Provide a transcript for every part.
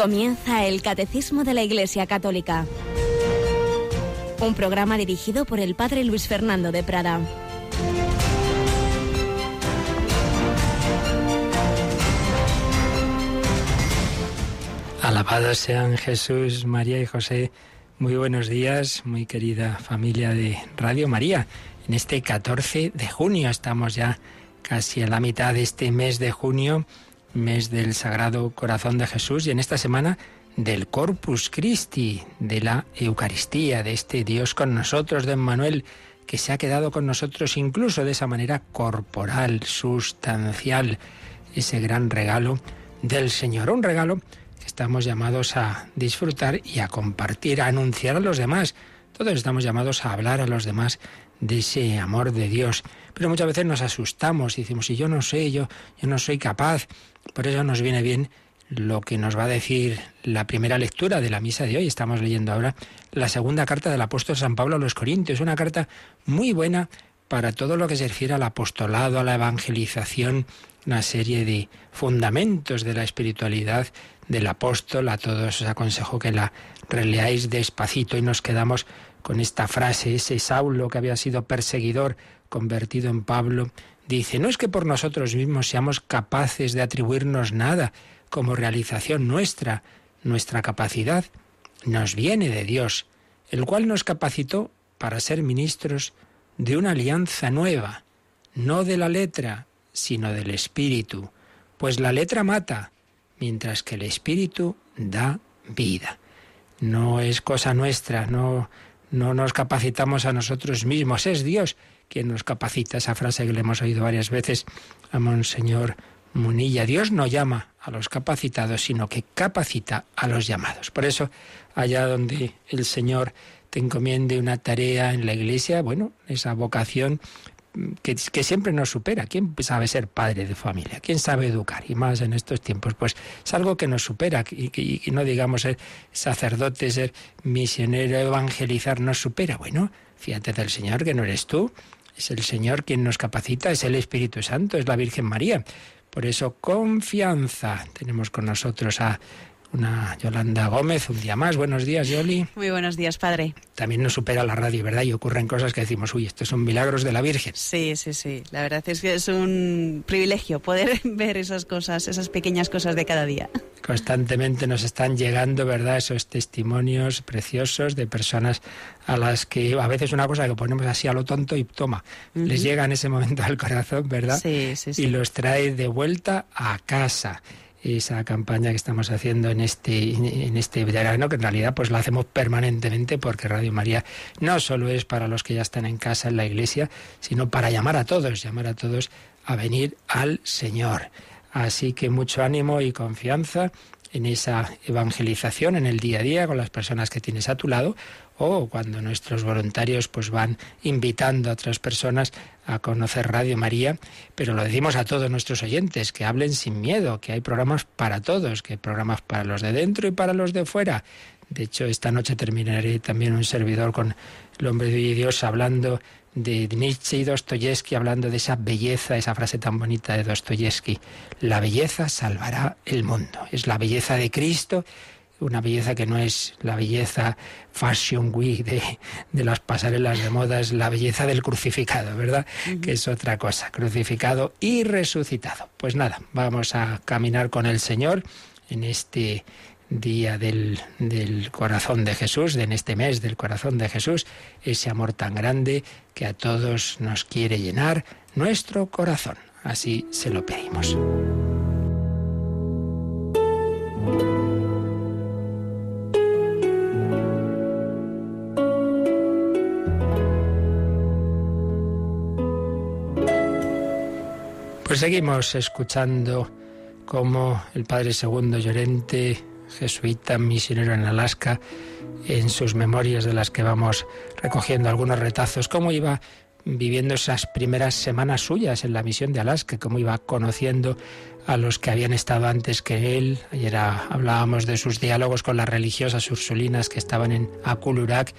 Comienza el Catecismo de la Iglesia Católica. Un programa dirigido por el Padre Luis Fernando de Prada. Alabados sean Jesús, María y José. Muy buenos días, muy querida familia de Radio María. En este 14 de junio estamos ya casi a la mitad de este mes de junio mes del Sagrado Corazón de Jesús y en esta semana del Corpus Christi, de la Eucaristía, de este Dios con nosotros, de Emmanuel, que se ha quedado con nosotros incluso de esa manera corporal, sustancial, ese gran regalo del Señor, un regalo que estamos llamados a disfrutar y a compartir, a anunciar a los demás. Todos estamos llamados a hablar a los demás de ese amor de Dios. Pero muchas veces nos asustamos y decimos, si yo no sé, yo, yo no soy capaz. Por eso nos viene bien lo que nos va a decir la primera lectura de la misa de hoy. Estamos leyendo ahora la segunda carta del apóstol San Pablo a los Corintios, una carta muy buena para todo lo que se refiere al apostolado, a la evangelización, una serie de fundamentos de la espiritualidad del apóstol. A todos os aconsejo que la releáis despacito y nos quedamos con esta frase, ese Saulo que había sido perseguidor, convertido en Pablo, dice, no es que por nosotros mismos seamos capaces de atribuirnos nada como realización nuestra, nuestra capacidad nos viene de Dios, el cual nos capacitó para ser ministros de una alianza nueva, no de la letra, sino del espíritu, pues la letra mata, mientras que el espíritu da vida. No es cosa nuestra, no no nos capacitamos a nosotros mismos, es Dios quien nos capacita. Esa frase que le hemos oído varias veces a Monseñor Munilla. Dios no llama a los capacitados, sino que capacita a los llamados. Por eso, allá donde el Señor te encomiende una tarea en la iglesia, bueno, esa vocación que, siempre nos supera. ¿Quién sabe ser padre de familia? ¿Quién sabe educar? Y más en estos tiempos, pues es algo que nos supera y, que no digamos ser sacerdote, ser misionero, evangelizar, nos supera. Bueno, fíjate del Señor que no eres tú, es el Señor quien nos capacita, es el Espíritu Santo, es la Virgen María. Por eso, confianza. Tenemos con nosotros a una Yolanda Gómez, un día más. Buenos días, Yoli. Muy buenos días, padre. También nos supera la radio, ¿verdad? Y ocurren cosas que decimos, uy, estos son milagros de la Virgen. Sí, sí, sí. La verdad es que es un privilegio poder ver esas cosas, esas pequeñas cosas de cada día. Constantemente nos están llegando, ¿verdad? Esos testimonios preciosos de personas a las que a veces una cosa que ponemos así a lo tonto y toma, les llega en ese momento al corazón, ¿verdad? Sí, sí, sí. Y los trae de vuelta a casa esa campaña que estamos haciendo en este, en este verano, que en realidad pues la hacemos permanentemente porque Radio María no solo es para los que ya están en casa en la iglesia, sino para llamar a todos, llamar a todos a venir al Señor. Así que mucho ánimo y confianza en esa evangelización en el día a día con las personas que tienes a tu lado o cuando nuestros voluntarios pues van invitando a otras personas a conocer Radio María, pero lo decimos a todos nuestros oyentes, que hablen sin miedo, que hay programas para todos, que hay programas para los de dentro y para los de fuera. De hecho, esta noche terminaré también un servidor con el hombre de Dios hablando de Nietzsche y Dostoyevsky, hablando de esa belleza, esa frase tan bonita de Dostoyevsky. La belleza salvará el mundo. Es la belleza de Cristo una belleza que no es la belleza fashion week de, de las pasarelas de moda, es la belleza del crucificado, ¿verdad? Que es otra cosa, crucificado y resucitado. Pues nada, vamos a caminar con el Señor en este día del, del, corazón de Jesús, en este mes del corazón de Jesús, ese amor tan grande que a todos nos quiere llenar nuestro corazón. Así se lo pedimos. Pues seguimos escuchando cómo el padre segundo Llorente, jesuita, misionero en Alaska, en sus memorias de las que vamos recogiendo algunos retazos, cómo iba viviendo esas primeras semanas suyas en la misión de Alaska, cómo iba conociendo a los que habían estado antes que él. Ayer hablábamos de sus diálogos con las religiosas ursulinas que estaban en Akulurak.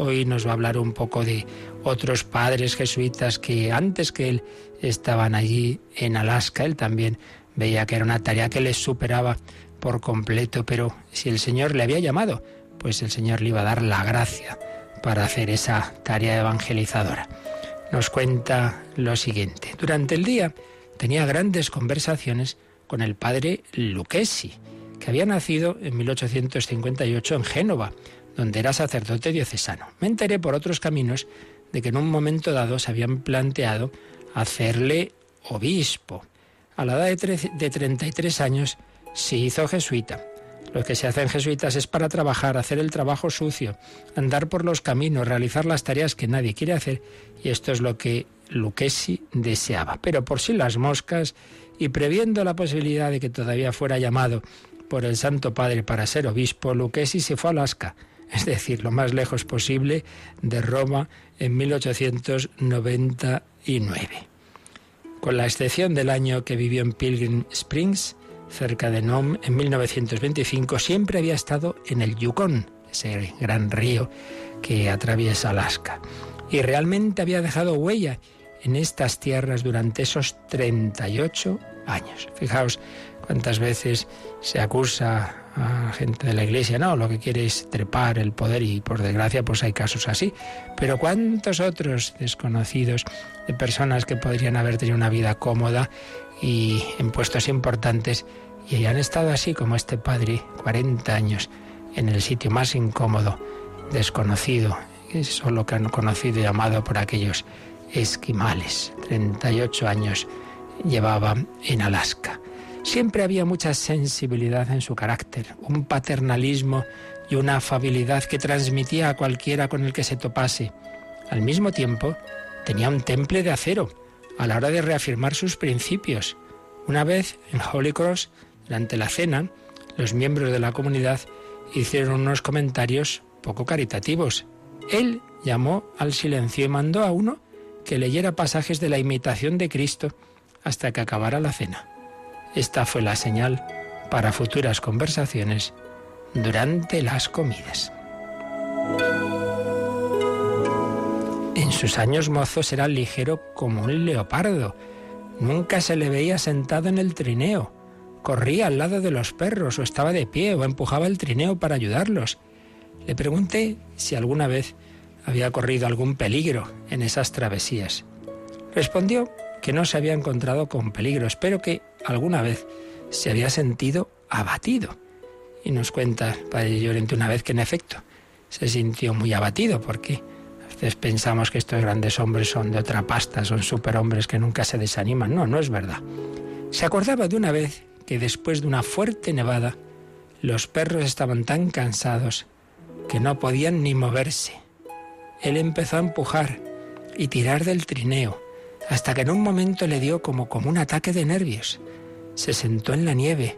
Hoy nos va a hablar un poco de otros padres jesuitas que antes que él estaban allí en Alaska. Él también Veía que era una tarea que les superaba por completo, pero si el Señor le había llamado, pues el Señor le iba a dar la gracia para hacer esa tarea evangelizadora. Nos cuenta lo siguiente. Durante el día tenía grandes conversaciones con el padre Lucchesi, que había nacido en 1858 en Génova, donde era sacerdote diocesano. Me enteré por otros caminos de que en un momento dado se habían planteado hacerle obispo. A la edad de, de 33 años se hizo jesuita. Lo que se hace en jesuitas es para trabajar, hacer el trabajo sucio, andar por los caminos, realizar las tareas que nadie quiere hacer, y esto es lo que Lucchesi deseaba. Pero por si las moscas, y previendo la posibilidad de que todavía fuera llamado por el Santo Padre para ser obispo, Lucchesi se fue a Alaska, es decir, lo más lejos posible de Roma en 1899. Con la excepción del año que vivió en Pilgrim Springs, cerca de Nome, en 1925, siempre había estado en el Yukon, ese gran río que atraviesa Alaska. Y realmente había dejado huella en estas tierras durante esos 38 años. Fijaos cuántas veces se acusa a gente de la iglesia, no, lo que quiere es trepar el poder y por desgracia pues hay casos así. Pero cuántos otros desconocidos de personas que podrían haber tenido una vida cómoda y en puestos importantes y han estado así como este padre, 40 años, en el sitio más incómodo, desconocido, es solo que han conocido y amado por aquellos esquimales. 38 años llevaba en Alaska. Siempre había mucha sensibilidad en su carácter, un paternalismo y una afabilidad que transmitía a cualquiera con el que se topase. Al mismo tiempo, tenía un temple de acero a la hora de reafirmar sus principios. Una vez en Holy Cross, durante la cena, los miembros de la comunidad hicieron unos comentarios poco caritativos. Él llamó al silencio y mandó a uno que leyera pasajes de la imitación de Cristo hasta que acabara la cena. Esta fue la señal para futuras conversaciones durante las comidas. En sus años mozos era ligero como un leopardo. Nunca se le veía sentado en el trineo. Corría al lado de los perros o estaba de pie o empujaba el trineo para ayudarlos. Le pregunté si alguna vez había corrido algún peligro en esas travesías. Respondió que no se había encontrado con peligros, pero que alguna vez se había sentido abatido. Y nos cuenta Padre Llorente una vez que en efecto se sintió muy abatido porque a veces pensamos que estos grandes hombres son de otra pasta, son superhombres que nunca se desaniman. No, no es verdad. Se acordaba de una vez que después de una fuerte nevada los perros estaban tan cansados que no podían ni moverse. Él empezó a empujar y tirar del trineo hasta que en un momento le dio como, como un ataque de nervios. Se sentó en la nieve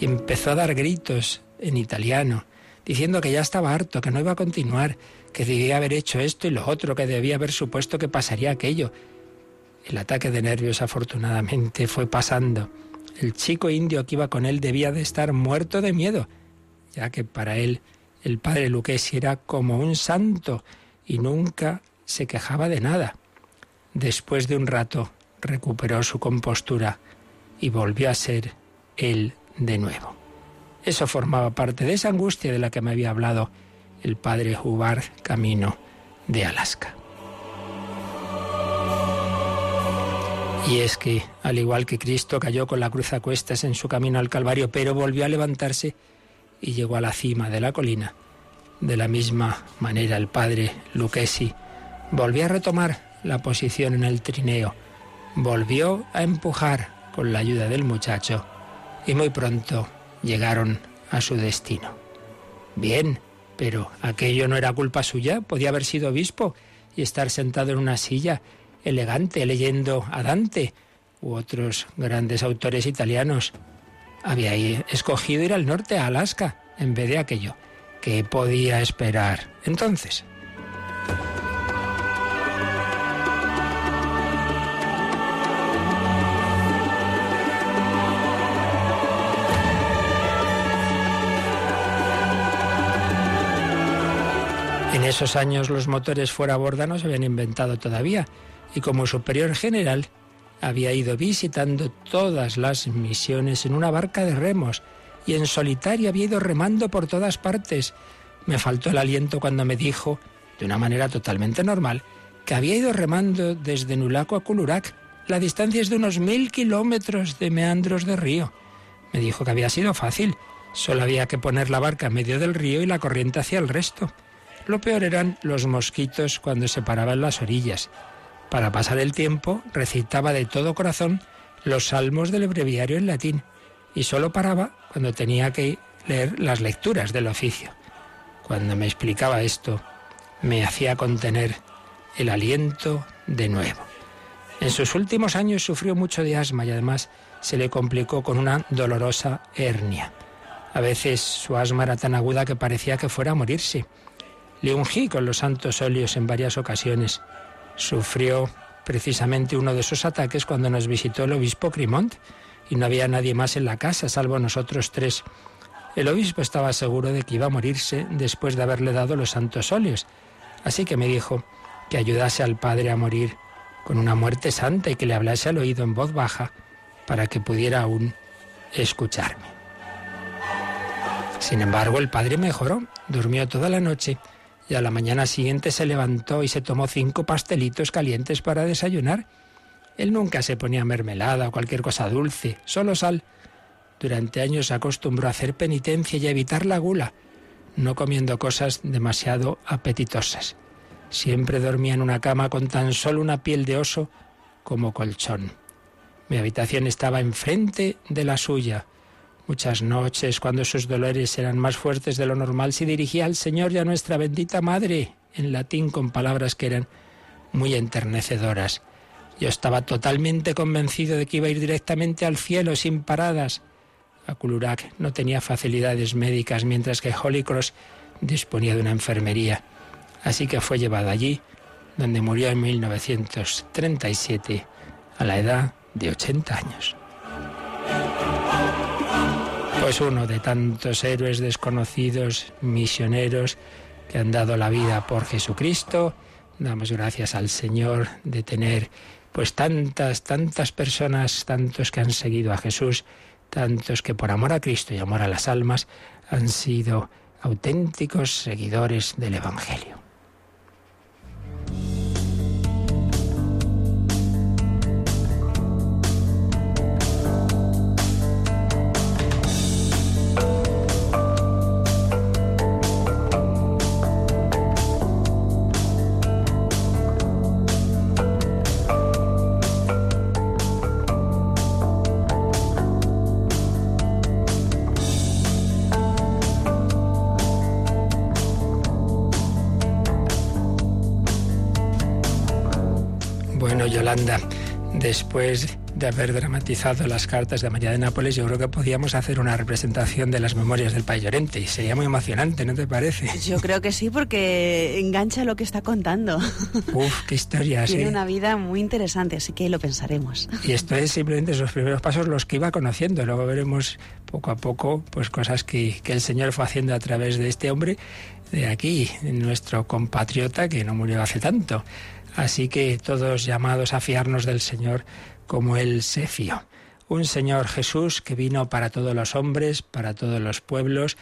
y empezó a dar gritos en italiano, diciendo que ya estaba harto, que no iba a continuar, que debía haber hecho esto y lo otro, que debía haber supuesto que pasaría aquello. El ataque de nervios afortunadamente fue pasando. El chico indio que iba con él debía de estar muerto de miedo, ya que para él el padre Lucchesi era como un santo y nunca se quejaba de nada. Después de un rato recuperó su compostura y volvió a ser él de nuevo. Eso formaba parte de esa angustia de la que me había hablado el padre Hubbard camino de Alaska. Y es que, al igual que Cristo cayó con la cruz a cuestas en su camino al Calvario, pero volvió a levantarse y llegó a la cima de la colina, de la misma manera el padre Lucchesi volvió a retomar la posición en el trineo. Volvió a empujar con la ayuda del muchacho y muy pronto llegaron a su destino. Bien, pero aquello no era culpa suya, podía haber sido obispo y estar sentado en una silla elegante leyendo a Dante u otros grandes autores italianos. Había escogido ir al norte, a Alaska, en vez de aquello. que podía esperar entonces? En esos años los motores fuera a borda no se habían inventado todavía y como superior general había ido visitando todas las misiones en una barca de remos y en solitario había ido remando por todas partes. Me faltó el aliento cuando me dijo, de una manera totalmente normal, que había ido remando desde Nulaco a Culurac. La distancia es de unos mil kilómetros de meandros de río. Me dijo que había sido fácil. Solo había que poner la barca en medio del río y la corriente hacia el resto. Lo peor eran los mosquitos cuando se paraban las orillas. Para pasar el tiempo recitaba de todo corazón los salmos del breviario en latín y solo paraba cuando tenía que leer las lecturas del oficio. Cuando me explicaba esto, me hacía contener el aliento de nuevo. En sus últimos años sufrió mucho de asma y además se le complicó con una dolorosa hernia. A veces su asma era tan aguda que parecía que fuera a morirse. Le ungí con los santos óleos en varias ocasiones. Sufrió precisamente uno de esos ataques cuando nos visitó el obispo Crimont y no había nadie más en la casa salvo nosotros tres. El obispo estaba seguro de que iba a morirse después de haberle dado los santos óleos, así que me dijo que ayudase al padre a morir con una muerte santa y que le hablase al oído en voz baja para que pudiera aún escucharme. Sin embargo, el padre mejoró, durmió toda la noche y a la mañana siguiente se levantó y se tomó cinco pastelitos calientes para desayunar. Él nunca se ponía mermelada o cualquier cosa dulce, solo sal. Durante años se acostumbró a hacer penitencia y a evitar la gula, no comiendo cosas demasiado apetitosas. Siempre dormía en una cama con tan solo una piel de oso como colchón. Mi habitación estaba enfrente de la suya. Muchas noches, cuando sus dolores eran más fuertes de lo normal, se dirigía al Señor y a nuestra bendita Madre, en latín con palabras que eran muy enternecedoras. Yo estaba totalmente convencido de que iba a ir directamente al cielo sin paradas. Aculurac no tenía facilidades médicas, mientras que Holy Cross disponía de una enfermería. Así que fue llevado allí, donde murió en 1937, a la edad de 80 años. Pues uno de tantos héroes desconocidos, misioneros, que han dado la vida por Jesucristo. Damos gracias al Señor de tener pues tantas, tantas personas, tantos que han seguido a Jesús, tantos que por amor a Cristo y amor a las almas han sido auténticos seguidores del Evangelio. Después de haber dramatizado las cartas de María de Nápoles, yo creo que podíamos hacer una representación de las memorias del País Llorente y sería muy emocionante, ¿no te parece? Yo creo que sí, porque engancha lo que está contando. Uf, qué historia, Tiene una vida muy interesante, así que lo pensaremos. Y esto es simplemente esos primeros pasos los que iba conociendo, luego veremos poco a poco pues cosas que, que el Señor fue haciendo a través de este hombre de aquí, nuestro compatriota que no murió hace tanto. Así que todos llamados a fiarnos del Señor como Él se fió. Un Señor Jesús que vino para todos los hombres, para todos los pueblos,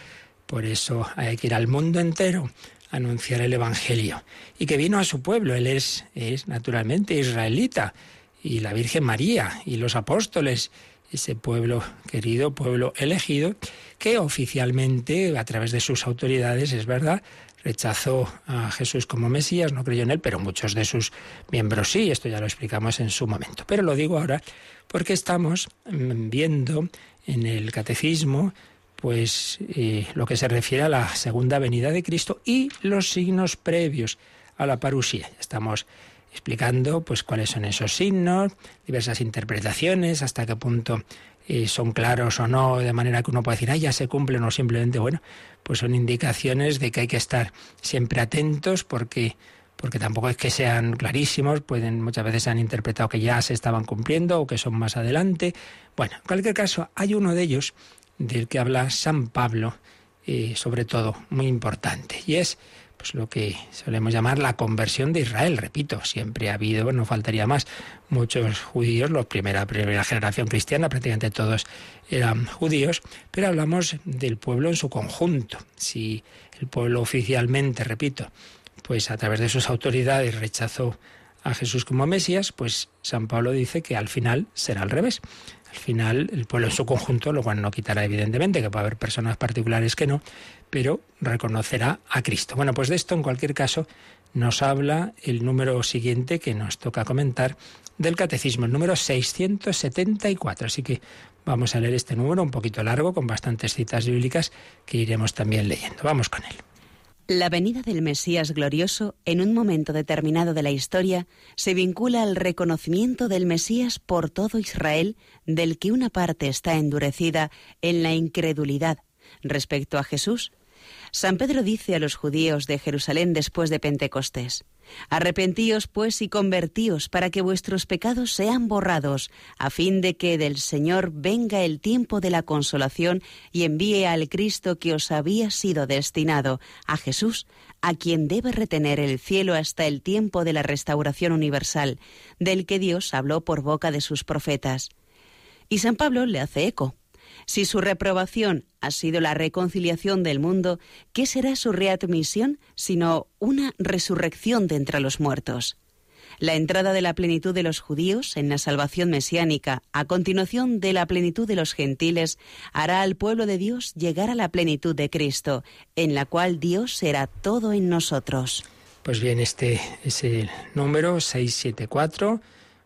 por eso hay que ir al mundo entero a anunciar el Evangelio. Y que vino a su pueblo, Él es, es naturalmente israelita, y la Virgen María, y los apóstoles, ese pueblo querido, pueblo elegido, que oficialmente, a través de sus autoridades, es verdad, rechazó a Jesús como Mesías, no creyó en él, pero muchos de sus miembros sí, esto ya lo explicamos en su momento. Pero lo digo ahora porque estamos mm, viendo en el catecismo pues eh, lo que se refiere a la segunda venida de Cristo y los signos previos a la parusía. Estamos explicando pues cuáles son esos signos, diversas interpretaciones, hasta qué punto eh, son claros o no, de manera que uno puede decir, ah, ya se cumplen o simplemente, bueno, pues son indicaciones de que hay que estar siempre atentos porque porque tampoco es que sean clarísimos, pueden muchas veces se han interpretado que ya se estaban cumpliendo o que son más adelante. Bueno, en cualquier caso, hay uno de ellos del que habla San Pablo eh, sobre todo, muy importante. Y es pues lo que solemos llamar la conversión de Israel. Repito, siempre ha habido, no faltaría más, muchos judíos, la primera, primera generación cristiana, prácticamente todos eran judíos, pero hablamos del pueblo en su conjunto. Si el pueblo oficialmente, repito, pues a través de sus autoridades rechazó a Jesús como Mesías, pues San Pablo dice que al final será al revés. Al final, el pueblo en su conjunto, lo cual no quitará evidentemente que puede haber personas particulares que no, pero reconocerá a Cristo. Bueno, pues de esto en cualquier caso nos habla el número siguiente que nos toca comentar del catecismo, el número 674. Así que vamos a leer este número un poquito largo, con bastantes citas bíblicas que iremos también leyendo. Vamos con él. La venida del Mesías glorioso, en un momento determinado de la historia, se vincula al reconocimiento del Mesías por todo Israel, del que una parte está endurecida en la incredulidad respecto a Jesús. San Pedro dice a los judíos de Jerusalén después de Pentecostés, Arrepentíos pues y convertíos para que vuestros pecados sean borrados, a fin de que del Señor venga el tiempo de la consolación y envíe al Cristo que os había sido destinado, a Jesús, a quien debe retener el cielo hasta el tiempo de la restauración universal, del que Dios habló por boca de sus profetas. Y San Pablo le hace eco. Si su reprobación ha sido la reconciliación del mundo, ¿qué será su readmisión sino una resurrección de entre los muertos? La entrada de la plenitud de los judíos en la salvación mesiánica, a continuación de la plenitud de los gentiles, hará al pueblo de Dios llegar a la plenitud de Cristo, en la cual Dios será todo en nosotros. Pues bien, este es el número 674, un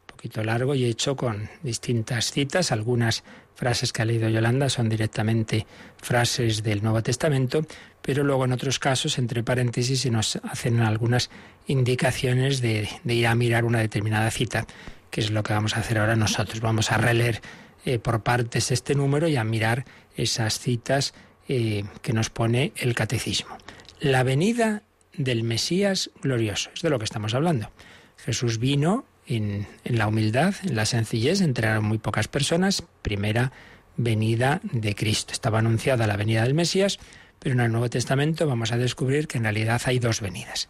poquito largo y hecho con distintas citas, algunas frases que ha leído Yolanda son directamente frases del Nuevo Testamento, pero luego en otros casos, entre paréntesis, se nos hacen algunas indicaciones de, ir a mirar una determinada cita, que es lo que vamos a hacer ahora nosotros. Vamos a releer eh, por partes este número y a mirar esas citas eh, que nos pone el catecismo. La venida del Mesías glorioso, es de lo que estamos hablando. Jesús vino en, la humildad, en la sencillez, entraron muy pocas personas, primera venida de Cristo. Estaba anunciada la venida del Mesías, pero en el Nuevo Testamento vamos a descubrir que en realidad hay dos venidas.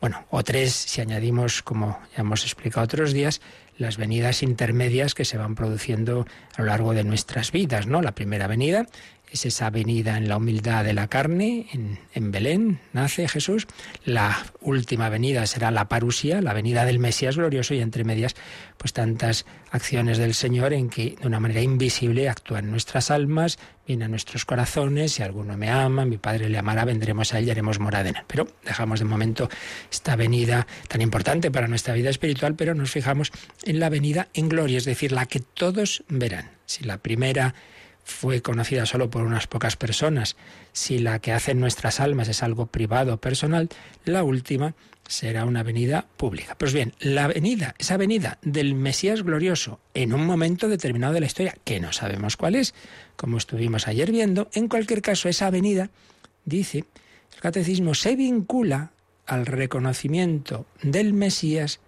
Bueno, o tres si añadimos, como ya hemos explicado otros días, las venidas intermedias que se van produciendo a lo largo de nuestras vidas, ¿no? La primera venida es esa venida en la humildad de la carne, en, Belén nace Jesús. La última venida será la parusía, la venida del Mesías glorioso y entre medias, pues tantas acciones del Señor en que de una manera invisible actúan nuestras almas, viene a nuestros corazones, si alguno me ama, mi Padre le amará, vendremos a él y haremos morada en él. Pero dejamos de momento esta venida tan importante para nuestra vida espiritual, pero nos fijamos en la venida en gloria, es decir, la que todos verán. Si la primera fue conocida solo por unas pocas personas, si la que hacen nuestras almas es algo privado, personal, la última será una venida pública. Pues bien, la venida, esa venida del Mesías glorioso en un momento determinado de la historia, que no sabemos cuál es, como estuvimos ayer viendo, en cualquier caso esa venida, dice, el catecismo se vincula al reconocimiento del Mesías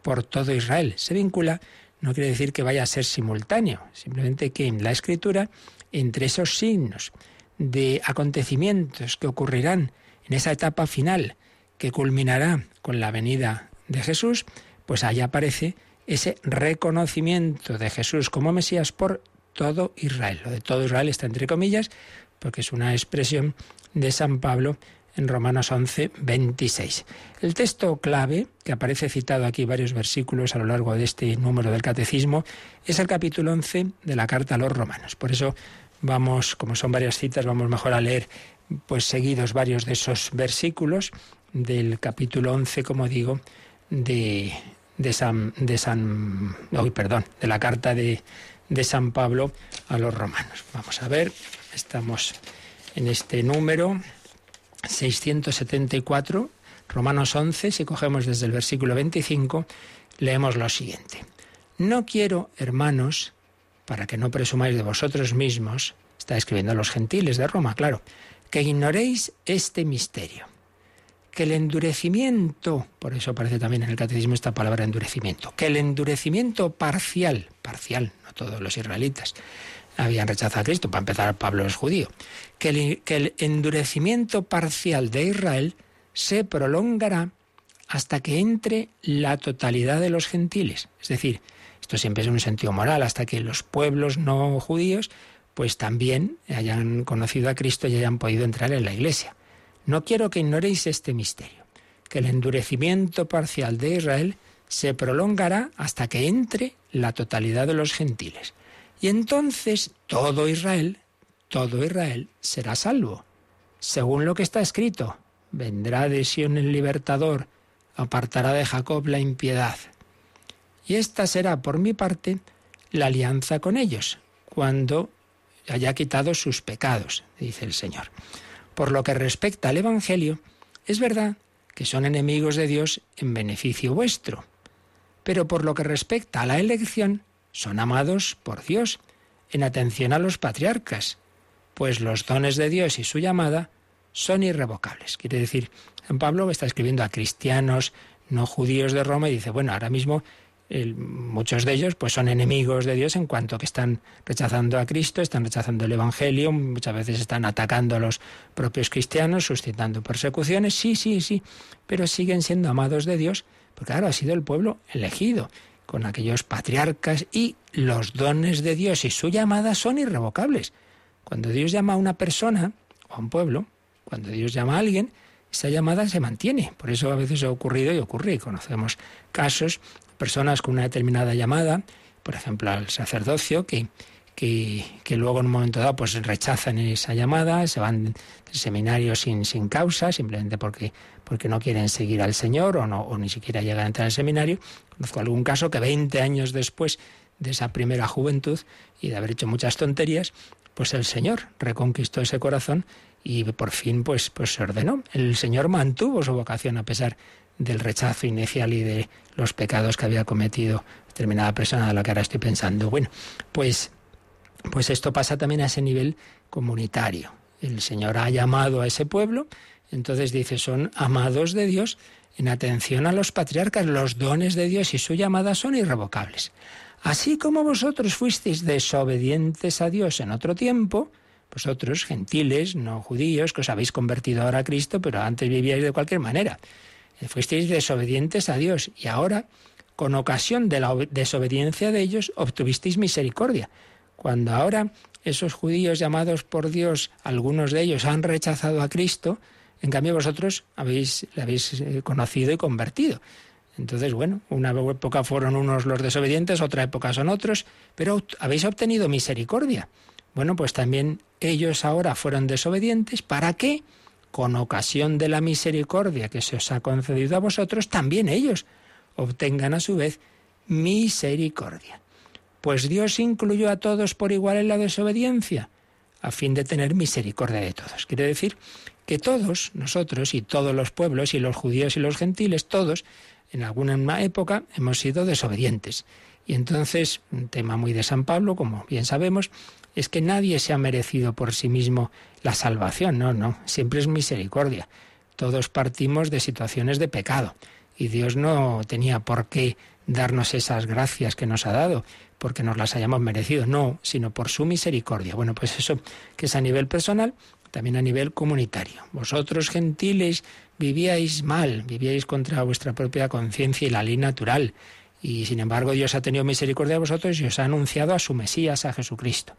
por todo Israel, se vincula no quiere decir que vaya a ser simultáneo, simplemente que en la escritura, entre esos signos de acontecimientos que ocurrirán en esa etapa final que culminará con la venida de Jesús, pues ahí aparece ese reconocimiento de Jesús como Mesías por todo Israel. Lo de todo Israel está entre comillas, porque es una expresión de San Pablo en Romanos 11, 26. El texto clave, que aparece citado aquí varios versículos a lo largo de este número del Catecismo, es el capítulo 11 de la carta a los romanos. Por eso vamos, como son varias citas, vamos mejor a leer pues seguidos varios de esos versículos del capítulo 11, como digo, de, de San, de San, perdón, de la carta de, de San Pablo a los romanos. Vamos a ver, estamos en este número 674, Romanos 11, si cogemos desde el versículo 25, leemos lo siguiente. No quiero, hermanos, para que no presumáis de vosotros mismos, está escribiendo a los gentiles de Roma, claro, que ignoréis este misterio, que el endurecimiento, por eso aparece también en el catecismo esta palabra endurecimiento, que el endurecimiento parcial, parcial, no todos los israelitas, habían rechazado a Cristo. Para empezar, Pablo es judío. Que el, endurecimiento parcial de Israel se prolongará hasta que entre la totalidad de los gentiles. Es decir, esto siempre es un sentido moral, hasta que los pueblos no judíos pues también hayan conocido a Cristo y hayan podido entrar en la iglesia. No quiero que ignoréis este misterio, que el endurecimiento parcial de Israel se prolongará hasta que entre la totalidad de los gentiles. Y entonces todo Israel, todo Israel será salvo. Según lo que está escrito, vendrá de Sion el libertador, apartará de Jacob la impiedad. Y esta será, por mi parte, la alianza con ellos, cuando haya quitado sus pecados, dice el Señor. Por lo que respecta al Evangelio, es verdad que son enemigos de Dios en beneficio vuestro, pero por lo que respecta a la elección, son amados por Dios, en atención a los patriarcas, pues los dones de Dios y su llamada son irrevocables. Quiere decir, San Pablo está escribiendo a cristianos no judíos de Roma y dice, bueno, ahora mismo muchos de ellos pues son enemigos de Dios en cuanto que están rechazando a Cristo, están rechazando el Evangelio, muchas veces están atacando a los propios cristianos, suscitando persecuciones, sí, sí, sí, pero siguen siendo amados de Dios, porque claro, ha sido el pueblo elegido con aquellos patriarcas y los dones de Dios y su llamada son irrevocables. Cuando Dios llama a una persona o a un pueblo, cuando Dios llama a alguien, esa llamada se mantiene. Por eso a veces ha ocurrido y ocurre. Conocemos casos personas con una determinada llamada, por ejemplo al sacerdocio, que, que, luego en un momento dado pues rechazan esa llamada, se van del seminario sin, sin causa, simplemente porque, porque no quieren seguir al Señor o, no, o ni siquiera llegan a entrar al seminario. Conozco algún caso que 20 años después de esa primera juventud y de haber hecho muchas tonterías, pues el Señor reconquistó ese corazón y por fin pues, pues se ordenó. El Señor mantuvo su vocación a pesar del rechazo inicial y de los pecados que había cometido determinada persona de la que ahora estoy pensando. Bueno, pues, pues esto pasa también a ese nivel comunitario. El Señor ha llamado a ese pueblo, entonces dice, son amados de Dios en atención a los patriarcas, los dones de Dios y su llamada son irrevocables. Así como vosotros fuisteis desobedientes a Dios en otro tiempo, vosotros, gentiles, no judíos, que os habéis convertido ahora a Cristo, pero antes vivíais de cualquier manera fuisteis desobedientes a Dios y ahora, con ocasión de la desobediencia de ellos, obtuvisteis misericordia. Cuando ahora esos judíos llamados por Dios, algunos de ellos han rechazado a Cristo, en cambio vosotros habéis, habéis eh, conocido y convertido. Entonces, bueno, una época fueron unos los desobedientes, otra época son otros, pero habéis obtenido misericordia. Bueno, pues también ellos ahora fueron desobedientes. ¿Para qué? con ocasión de la misericordia que se os ha concedido a vosotros, también ellos obtengan a su vez misericordia. Pues Dios incluyó a todos por igual en la desobediencia, a fin de tener misericordia de todos. Quiere decir que todos nosotros y todos los pueblos y los judíos y los gentiles, todos, en alguna época hemos sido desobedientes. Y entonces, un tema muy de San Pablo, como bien sabemos, es que nadie se ha merecido por sí mismo la salvación, no, no, siempre es misericordia. Todos partimos de situaciones de pecado y Dios no tenía por qué darnos esas gracias que nos ha dado, porque nos las hayamos merecido, no, sino por su misericordia. Bueno, pues eso que es a nivel personal, también a nivel comunitario. Vosotros, gentiles, vivíais mal, vivíais contra vuestra propia conciencia y la ley natural. Y sin embargo Dios ha tenido misericordia de vosotros y os ha anunciado a su Mesías, a Jesucristo.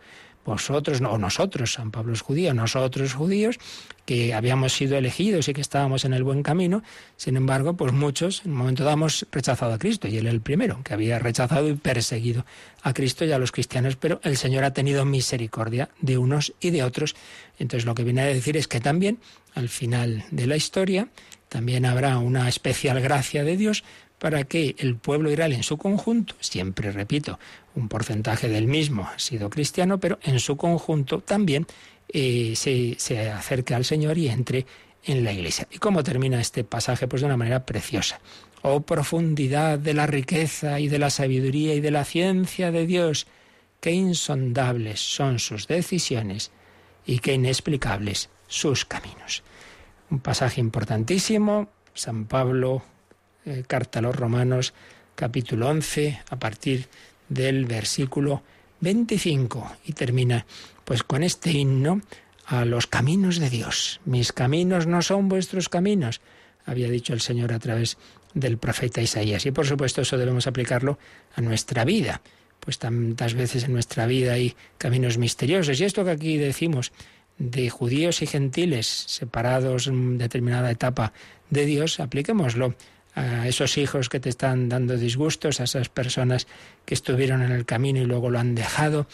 Vosotros, o nosotros, San Pablo es judío, nosotros judíos, que habíamos sido elegidos y que estábamos en el buen camino, sin embargo, pues muchos en un momento dado hemos rechazado a Cristo, y él el primero, que había rechazado y perseguido a Cristo y a los cristianos, pero el Señor ha tenido misericordia de unos y de otros. Entonces lo que viene a decir es que también, al final de la historia, también habrá una especial gracia de Dios para que el pueblo israel en su conjunto, siempre repito, un porcentaje del mismo ha sido cristiano, pero en su conjunto también eh, se, se acerque al Señor y entre en la iglesia. ¿Y cómo termina este pasaje? Pues de una manera preciosa. Oh profundidad de la riqueza y de la sabiduría y de la ciencia de Dios, qué insondables son sus decisiones y qué inexplicables sus caminos. Un pasaje importantísimo, San Pablo eh, carta a los Romanos, capítulo 11, a partir del versículo 25 y termina pues con este himno a los caminos de Dios. Mis caminos no son vuestros caminos, había dicho el Señor a través del profeta Isaías. Y por supuesto eso debemos aplicarlo a nuestra vida. Pues tantas veces en nuestra vida hay caminos misteriosos. Y esto que aquí decimos de judíos y gentiles separados en determinada etapa de Dios, apliquémoslo a esos hijos que te están dando disgustos, a esas personas que estuvieron en el camino y luego lo han dejado.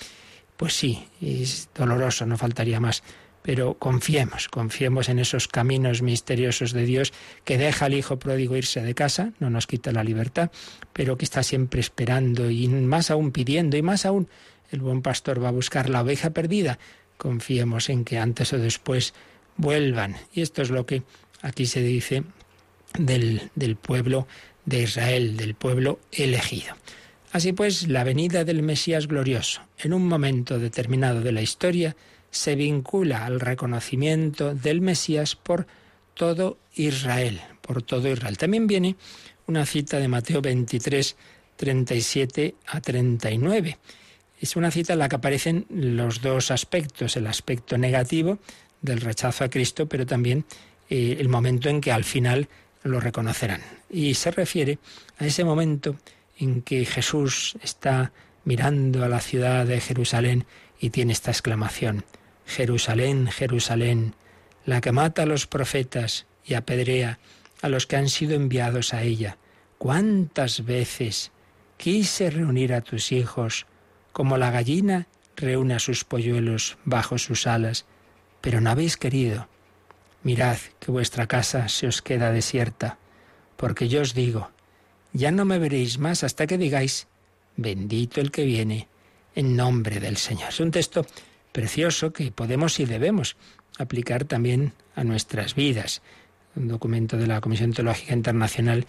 Pues sí, es doloroso, no faltaría más. Pero confiemos, confiemos en esos caminos misteriosos de Dios que deja al Hijo pródigo irse de casa, no nos quita la libertad, pero que está siempre esperando y más aún pidiendo y más aún el buen pastor va a buscar la oveja perdida. Confiemos en que antes o después vuelvan. Y esto es lo que aquí se dice del, del pueblo de Israel, del pueblo elegido. Así pues, la venida del Mesías glorioso, en un momento determinado de la historia, se vincula al reconocimiento del Mesías por todo Israel, por todo Israel. También viene una cita de Mateo 23, 37 a 39. Es una cita en la que aparecen los dos aspectos, el aspecto negativo del rechazo a Cristo, pero también eh, el momento en que al final lo reconocerán. Y se refiere a ese momento en que Jesús está mirando a la ciudad de Jerusalén y tiene esta exclamación, Jerusalén, Jerusalén, la que mata a los profetas y apedrea a los que han sido enviados a ella. ¿Cuántas veces quise reunir a tus hijos como la gallina reúne a sus polluelos bajo sus alas, pero no habéis querido? Mirad que vuestra casa se os queda desierta, porque yo os digo, ya no me veréis más hasta que digáis, bendito el que viene en nombre del Señor. Es un texto precioso que podemos y debemos aplicar también a nuestras vidas. Un documento de la Comisión Teológica Internacional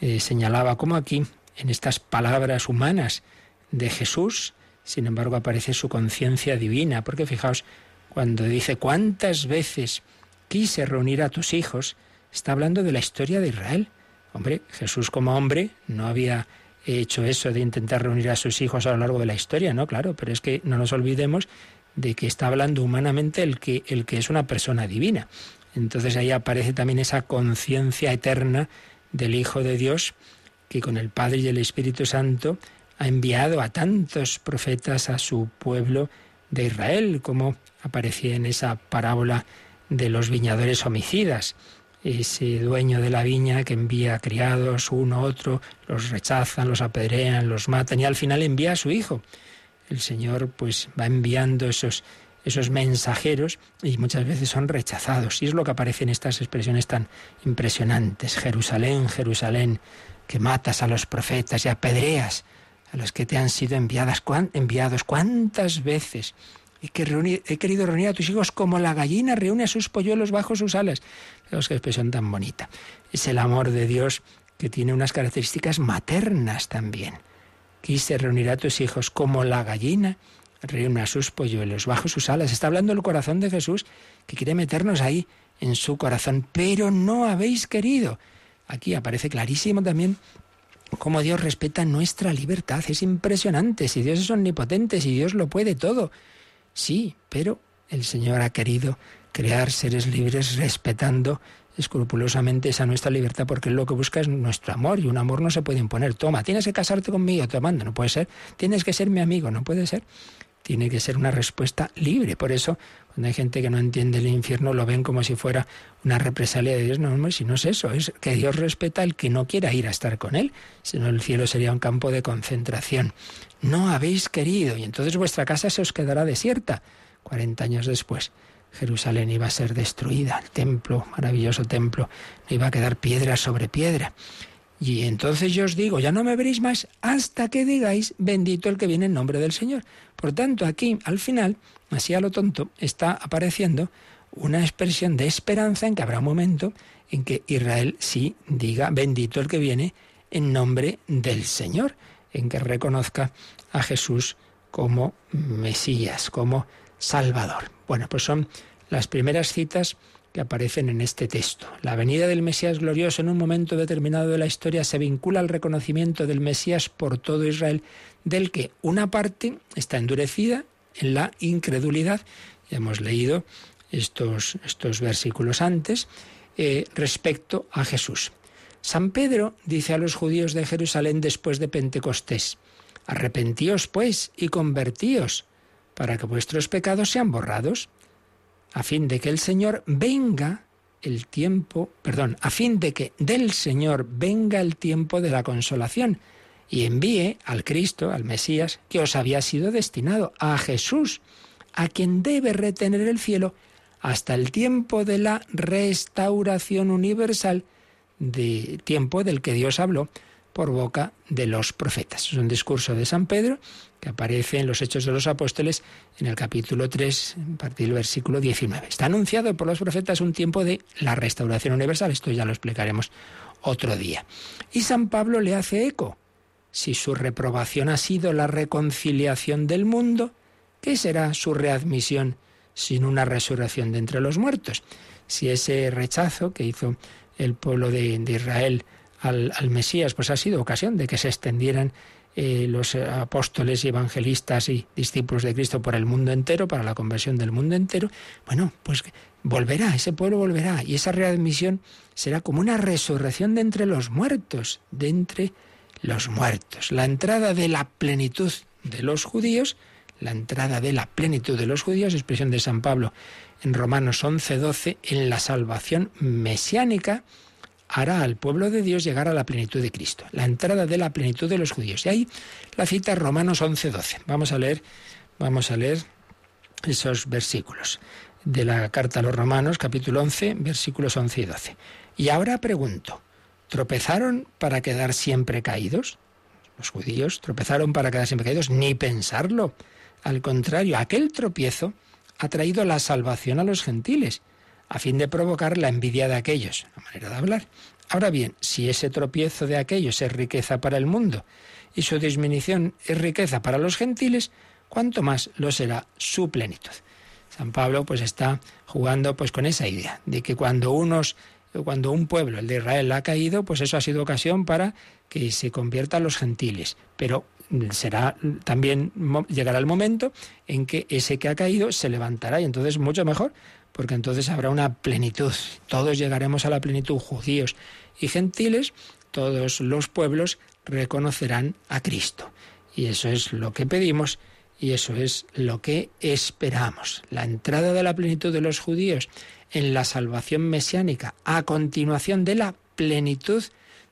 eh, señalaba cómo aquí, en estas palabras humanas de Jesús, sin embargo aparece su conciencia divina, porque fijaos, cuando dice cuántas veces quise reunir a tus hijos, está hablando de la historia de Israel. Hombre, Jesús como hombre no había hecho eso de intentar reunir a sus hijos a lo largo de la historia, ¿no? Claro, pero es que no nos olvidemos de que está hablando humanamente el que, el que es una persona divina. Entonces ahí aparece también esa conciencia eterna del Hijo de Dios que con el Padre y el Espíritu Santo ha enviado a tantos profetas a su pueblo de Israel, como aparecía en esa parábola de los viñadores homicidas. Ese dueño de la viña que envía criados, uno, otro, los rechazan, los apedrean, los matan y al final envía a su hijo. El Señor pues va enviando esos, esos mensajeros y muchas veces son rechazados. Y es lo que aparece en estas expresiones tan impresionantes. Jerusalén, Jerusalén, que matas a los profetas y apedreas a los que te han sido enviadas, enviados. ¿Cuántas veces? He, querido reunir a tus hijos como la gallina reúne a sus polluelos bajo sus alas. Fijaos qué expresión tan bonita. Es el amor de Dios que tiene unas características maternas también. Quise reunir a tus hijos como la gallina reúne a sus polluelos bajo sus alas. Está hablando el corazón de Jesús que quiere meternos ahí en su corazón, pero no habéis querido. Aquí aparece clarísimo también cómo Dios respeta nuestra libertad. Es impresionante. Si Dios es omnipotente, si Dios lo puede todo. Sí, pero el Señor ha querido crear seres libres respetando escrupulosamente esa nuestra libertad, porque lo que busca es nuestro amor, y un amor no se puede imponer. Toma, tienes que casarte conmigo, tomando, no puede ser. Tienes que ser mi amigo, no puede ser. Tiene que ser una respuesta libre. Por eso, cuando hay gente que no entiende el infierno, lo ven como si fuera una represalia de Dios. No, no, si no es eso, es que Dios respeta al que no quiera ir a estar con Él. Si no, el cielo sería un campo de concentración no habéis querido, y entonces vuestra casa se os quedará desierta. Cuarenta años después, Jerusalén iba a ser destruida, el templo, maravilloso templo, no iba a quedar piedra sobre piedra. Y entonces yo os digo, ya no me veréis más hasta que digáis, bendito el que viene en nombre del Señor. Por tanto, aquí, al final, así a lo tonto, está apareciendo una expresión de esperanza en que habrá un momento en que Israel sí diga, bendito el que viene en nombre del Señor en que reconozca a Jesús como Mesías, como Salvador. Bueno, pues son las primeras citas que aparecen en este texto. La venida del Mesías glorioso en un momento determinado de la historia se vincula al reconocimiento del Mesías por todo Israel, del que una parte está endurecida en la incredulidad. Ya hemos leído estos, estos versículos antes eh, respecto a Jesús. San Pedro dice a los judíos de Jerusalén después de Pentecostés, Arrepentíos pues y convertíos para que vuestros pecados sean borrados, a fin de que el Señor venga el tiempo, perdón, a fin de que del Señor venga el tiempo de la consolación y envíe al Cristo, al Mesías, que os había sido destinado, a Jesús, a quien debe retener el cielo hasta el tiempo de la restauración universal, de tiempo del que Dios habló por boca de los profetas. Es un discurso de San Pedro que aparece en los Hechos de los Apóstoles en el capítulo 3, a partir del versículo 19. Está anunciado por los profetas un tiempo de la restauración universal. Esto ya lo explicaremos otro día. Y San Pablo le hace eco. Si su reprobación ha sido la reconciliación del mundo, ¿qué será su readmisión sin una resurrección de entre los muertos? Si ese rechazo que hizo el pueblo de, Israel al, Mesías, pues ha sido ocasión de que se extendieran eh, los apóstoles y evangelistas y discípulos de Cristo por el mundo entero, para la conversión del mundo entero, bueno, pues volverá, ese pueblo volverá y esa readmisión será como una resurrección de entre los muertos, de entre los muertos. La entrada de la plenitud de los judíos, la entrada de la plenitud de los judíos, expresión de San Pablo en Romanos 11:12, en la salvación mesiánica, hará al pueblo de Dios llegar a la plenitud de Cristo, la entrada de la plenitud de los judíos. Y ahí la cita Romanos 11:12. Vamos a leer, vamos a leer esos versículos de la carta a los Romanos, capítulo 11, versículos 11 y 12. Y ahora pregunto, ¿tropezaron para quedar siempre caídos? Los judíos tropezaron para quedar siempre caídos, ni pensarlo. Al contrario, aquel tropiezo ha traído la salvación a los gentiles, a fin de provocar la envidia de aquellos, la manera de hablar. Ahora bien, si ese tropiezo de aquellos es riqueza para el mundo y su disminución es riqueza para los gentiles, cuánto más lo será su plenitud. San Pablo pues está jugando pues con esa idea de que cuando unos cuando un pueblo, el de Israel, ha caído, pues eso ha sido ocasión para que se conviertan los gentiles. Pero será también llegará el momento en que ese que ha caído se levantará y entonces mucho mejor, porque entonces habrá una plenitud. Todos llegaremos a la plenitud, judíos y gentiles, todos los pueblos reconocerán a Cristo. Y eso es lo que pedimos y eso es lo que esperamos. La entrada de la plenitud de los judíos en la salvación mesiánica, a continuación de la plenitud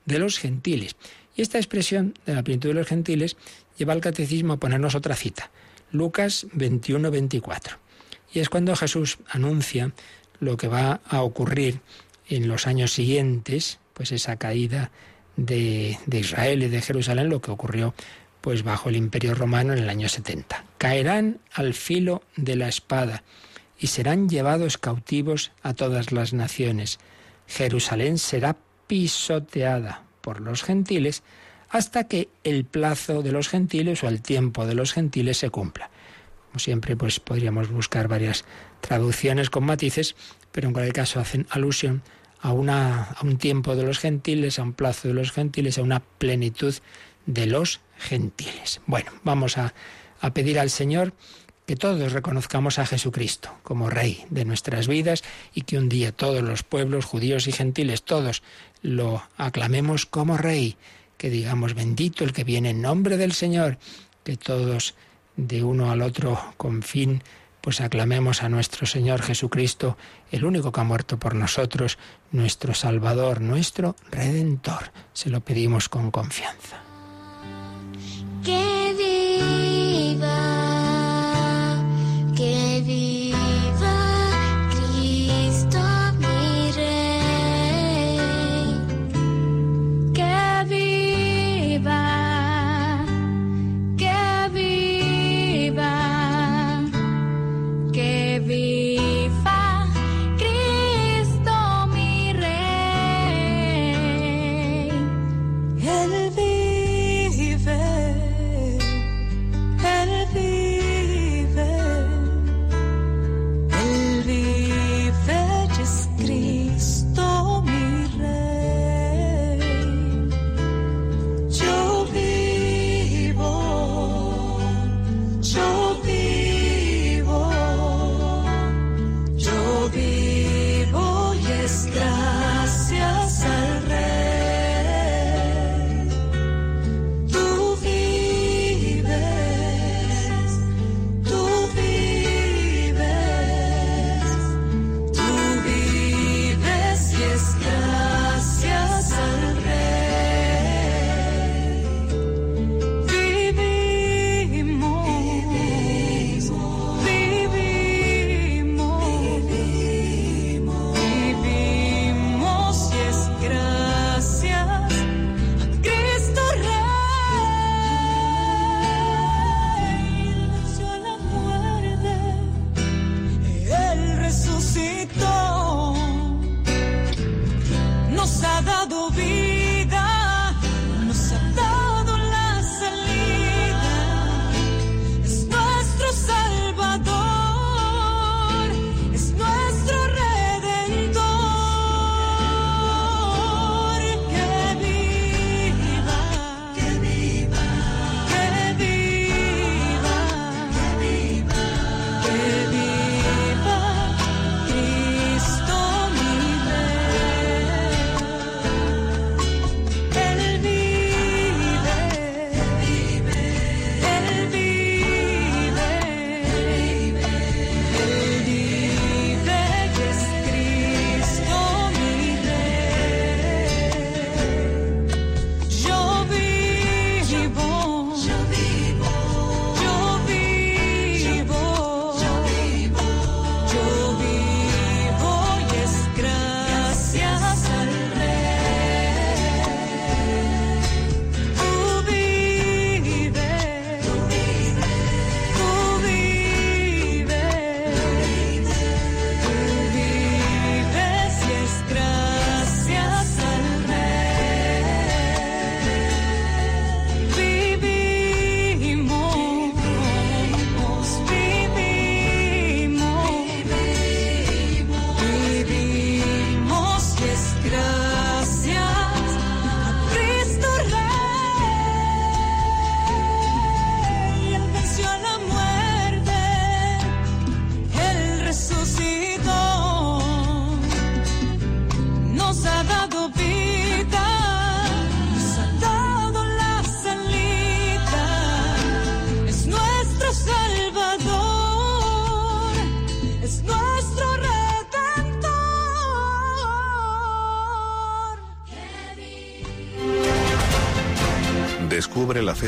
de los gentiles. Y esta expresión de la plenitud de los gentiles lleva al catecismo a ponernos otra cita, Lucas 21, 24. Y es cuando Jesús anuncia lo que va a ocurrir en los años siguientes, pues esa caída de, de, Israel y de Jerusalén, lo que ocurrió pues bajo el imperio romano en el año 70. Caerán al filo de la espada y serán llevados cautivos a todas las naciones. Jerusalén será pisoteada por los gentiles hasta que el plazo de los gentiles o el tiempo de los gentiles se cumpla. Como siempre, pues podríamos buscar varias traducciones con matices, pero en cualquier caso hacen alusión a, una, a un tiempo de los gentiles, a un plazo de los gentiles, a una plenitud de los gentiles. Bueno, vamos a, a pedir al Señor que todos reconozcamos a Jesucristo como Rey de nuestras vidas y que un día todos los pueblos, judíos y gentiles, todos lo aclamemos como Rey, que digamos bendito el que viene en nombre del Señor, que todos de uno al otro con fin pues aclamemos a nuestro Señor Jesucristo, el único que ha muerto por nosotros, nuestro Salvador, nuestro Redentor. Se lo pedimos con confianza.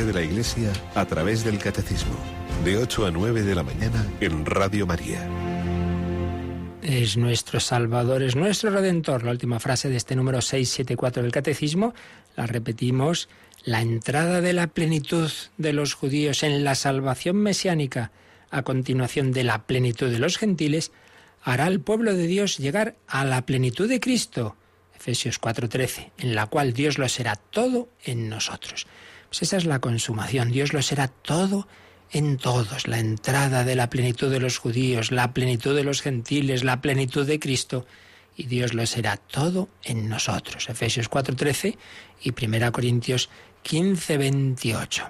De la Iglesia a través del Catecismo, de 8 a 9 de la mañana en Radio María. Es nuestro Salvador, es nuestro Redentor. La última frase de este número 674 del Catecismo la repetimos. La entrada de la plenitud de los judíos en la salvación mesiánica, a continuación de la plenitud de los gentiles, hará al pueblo de Dios llegar a la plenitud de Cristo. Efesios 4:13, en la cual Dios lo será todo en nosotros. Pues esa es la consumación. Dios lo será todo en todos. La entrada de la plenitud de los judíos, la plenitud de los gentiles, la plenitud de Cristo. Y Dios lo será todo en nosotros. Efesios 4:13 y 1 Corintios 15:28.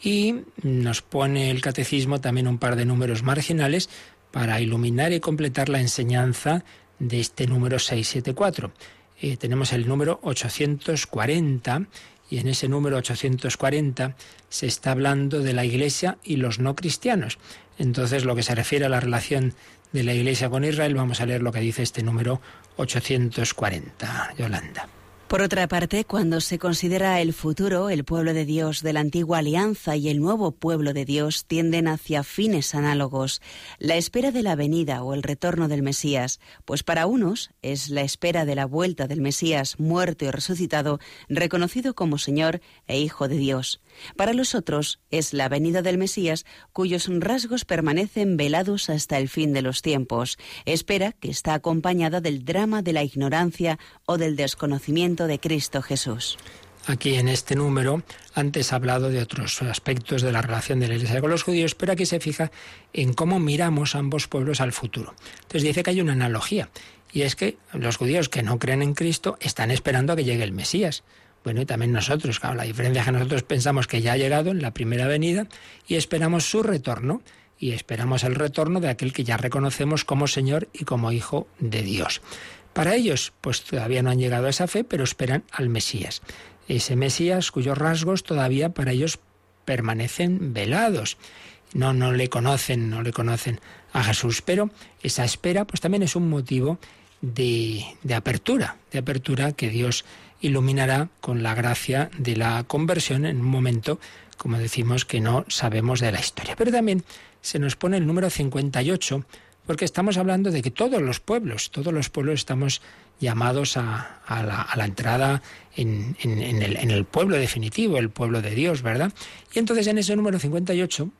Y nos pone el catecismo también un par de números marginales para iluminar y completar la enseñanza de este número 674. Eh, tenemos el número 840 y en ese número 840 se está hablando de la Iglesia y los no cristianos. Entonces, lo que se refiere a la relación de la Iglesia con Israel, vamos a leer lo que dice este número 840. Yolanda. Por otra parte, cuando se considera el futuro, el pueblo de Dios de la antigua alianza y el nuevo pueblo de Dios tienden hacia fines análogos. La espera de la venida o el retorno del Mesías, pues para unos es la espera de la vuelta del Mesías muerto y resucitado, reconocido como Señor e Hijo de Dios. Para los otros es la venida del Mesías cuyos rasgos permanecen velados hasta el fin de los tiempos, espera que está acompañada del drama de la ignorancia o del desconocimiento de Cristo Jesús. Aquí en este número, antes ha hablado de otros aspectos de la relación de la Iglesia con los judíos, pero aquí se fija en cómo miramos ambos pueblos al futuro. Entonces dice que hay una analogía, y es que los judíos que no creen en Cristo están esperando a que llegue el Mesías. Bueno, y también nosotros, claro, la diferencia es que nosotros pensamos que ya ha llegado en la primera venida y esperamos su retorno. Y esperamos el retorno de aquel que ya reconocemos como Señor y como Hijo de Dios. Para ellos, pues todavía no han llegado a esa fe, pero esperan al Mesías. Ese Mesías cuyos rasgos todavía para ellos permanecen velados. No, no le conocen, no le conocen a Jesús, pero esa espera pues también es un motivo de, de apertura, de apertura que Dios iluminará con la gracia de la conversión en un momento, como decimos, que no sabemos de la historia. Pero también se nos pone el número 58, porque estamos hablando de que todos los pueblos, todos los pueblos estamos llamados a, la, entrada en, el, en el pueblo definitivo, el pueblo de Dios, ¿verdad? Y entonces en ese número 58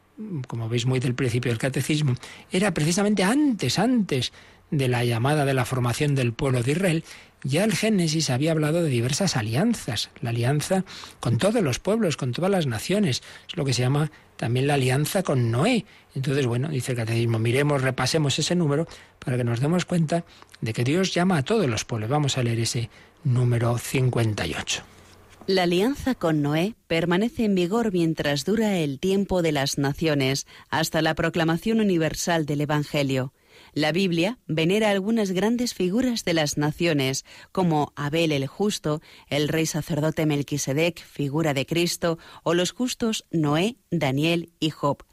como veis muy del principio del catecismo, era precisamente antes, antes de la llamada de la formación del pueblo de Israel, ya el Génesis había hablado de diversas alianzas, la alianza con todos los pueblos, con todas las naciones, es lo que se llama también la alianza con Noé. Entonces, bueno, dice el catecismo, miremos, repasemos ese número para que nos demos cuenta de que Dios llama a todos los pueblos. Vamos a leer ese número 58. La alianza con Noé permanece en vigor mientras dura el tiempo de las naciones, hasta la proclamación universal del Evangelio. La Biblia venera algunas grandes figuras de las naciones, como Abel el justo, el rey sacerdote Melquisedec, figura de Cristo, o los justos Noé, Daniel y Job.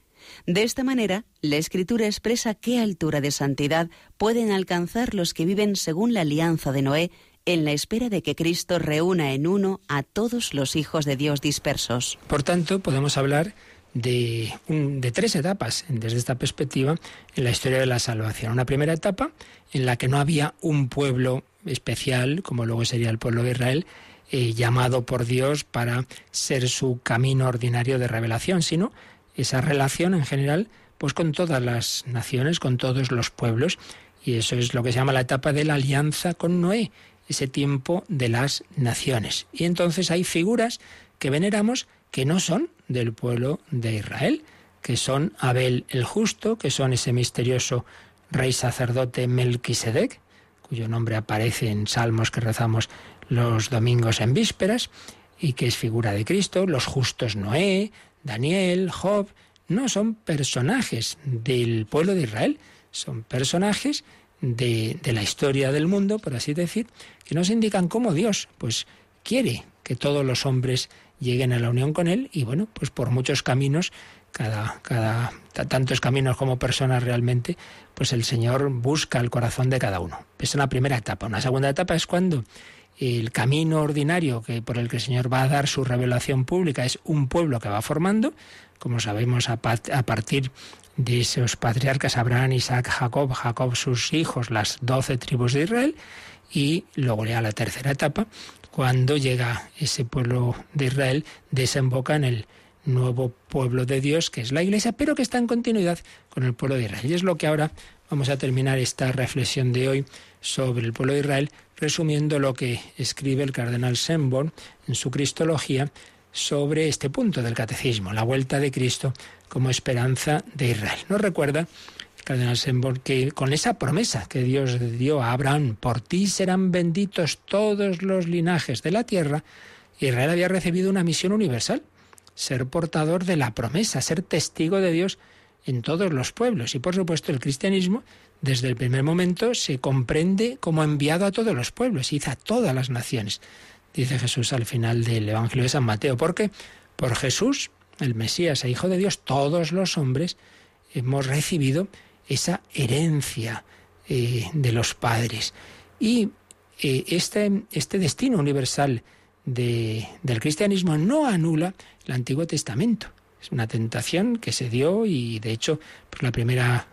De esta manera, la Escritura expresa qué altura de santidad pueden alcanzar los que viven según la alianza de Noé en la espera de que Cristo reúna en uno a todos los hijos de Dios dispersos. Por tanto, podemos hablar de, de, tres etapas desde esta perspectiva en la historia de la salvación. Una primera etapa en la que no había un pueblo especial, como luego sería el pueblo de Israel, eh, llamado por Dios para ser su camino ordinario de revelación, sino esa relación en general pues con todas las naciones, con todos los pueblos, y eso es lo que se llama la etapa de la alianza con Noé, ese tiempo de las naciones. Y entonces hay figuras que veneramos que no son del pueblo de Israel, que son Abel el justo, que son ese misterioso rey sacerdote Melquisedec, cuyo nombre aparece en salmos que rezamos los domingos en vísperas, y que es figura de Cristo, los justos Noé, Daniel, Job, no son personajes del pueblo de Israel, son personajes de, la historia del mundo, por así decir, que nos indican cómo Dios pues quiere que todos los hombres lleguen a la unión con Él y bueno, pues por muchos caminos, cada, cada, tantos caminos como personas realmente, pues el Señor busca el corazón de cada uno. Esa es una primera etapa. Una segunda etapa es cuando el camino ordinario que por el que el Señor va a dar su revelación pública es un pueblo que va formando, como sabemos a partir de esos patriarcas Abraham, Isaac, Jacob, Jacob sus hijos, las doce tribus de Israel, y luego ya la tercera etapa, cuando llega ese pueblo de Israel, desemboca en el nuevo pueblo de Dios, que es la Iglesia, pero que está en continuidad con el pueblo de Israel. Y es lo que ahora vamos a terminar esta reflexión de hoy sobre el pueblo de Israel, resumiendo lo que escribe el cardenal Semborn en su Cristología sobre este punto del catecismo, la vuelta de Cristo como esperanza de Israel. Nos recuerda cardenal Semborn que con esa promesa que Dios dio a Abraham, por ti serán benditos todos los linajes de la tierra, Israel había recibido una misión universal, ser portador de la promesa, ser testigo de Dios en todos los pueblos. Y por supuesto el cristianismo desde el primer momento se comprende como enviado a todos los pueblos, y a todas las naciones, dice Jesús al final del Evangelio de San Mateo. porque Por Jesús el Mesías e Hijo de Dios, todos los hombres hemos recibido esa herencia eh, de los padres. Y eh, este, este, destino universal del cristianismo no anula el Antiguo Testamento. Es una tentación que se dio y de hecho pues la primera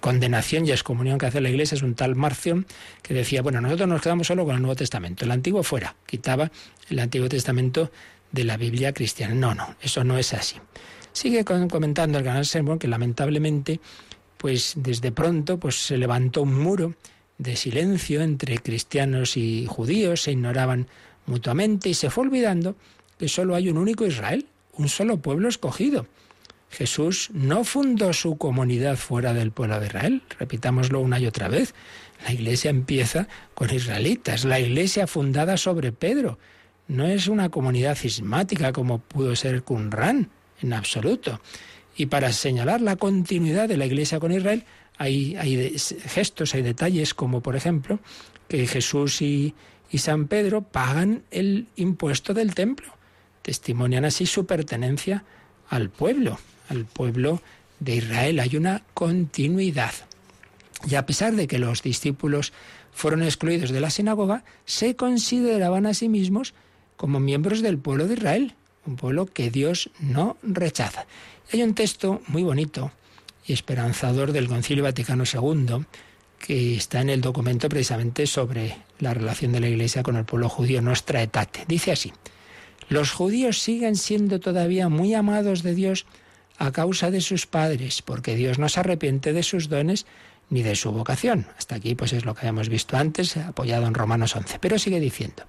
condenación y excomunión que hace la Iglesia es un tal Marción que decía, bueno, nosotros nos quedamos solo con el Nuevo Testamento, el Antiguo fuera, quitaba el Antiguo Testamento de la Biblia cristiana. No, no, eso no es así. Sigue comentando el canal Sermon que lamentablemente, pues desde pronto, pues se levantó un muro de silencio entre cristianos y judíos, se ignoraban mutuamente y se fue olvidando que solo hay un único Israel, un solo pueblo escogido. Jesús no fundó su comunidad fuera del pueblo de Israel, repitámoslo una y otra vez. La iglesia empieza con israelitas, la iglesia fundada sobre Pedro, no es una comunidad cismática como pudo ser Qumran, en absoluto. Y para señalar la continuidad de la Iglesia con Israel, hay, gestos, hay detalles como, por ejemplo, que Jesús y San Pedro pagan el impuesto del templo. Testimonian así su pertenencia al pueblo, al pueblo de Israel. Hay una continuidad. Y a pesar de que los discípulos fueron excluidos de la sinagoga, se consideraban a sí mismos como miembros del pueblo de Israel, un pueblo que Dios no rechaza. hay un texto muy bonito y esperanzador del Concilio Vaticano II que está en el documento precisamente sobre la relación de la Iglesia con el pueblo judío, Nuestra Etate. Dice así, los judíos siguen siendo todavía muy amados de Dios a causa de sus padres, porque Dios no se arrepiente de sus dones ni de su vocación. Hasta aquí pues es lo que habíamos visto antes, apoyado en Romanos 11. Pero sigue diciendo,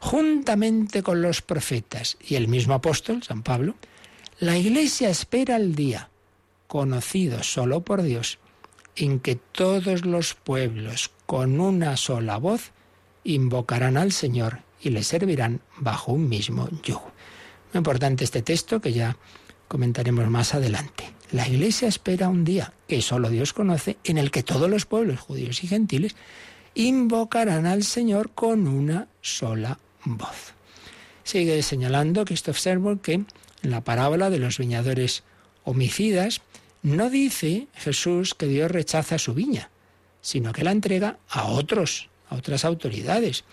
juntamente con los profetas y el mismo apóstol, San Pablo, la Iglesia espera el día, conocido solo por Dios, en que todos los pueblos con una sola voz invocarán al Señor y le servirán bajo un mismo yugo. Muy importante este texto que ya comentaremos más adelante. La Iglesia espera un día que solo Dios conoce, en el que todos los pueblos, judíos y gentiles, invocarán al Señor con una sola voz. Sigue señalando Christoph Servo que en la parábola de los viñadores homicidas no dice Jesús que Dios rechaza su viña, sino que la entrega a otros, a otras autoridades.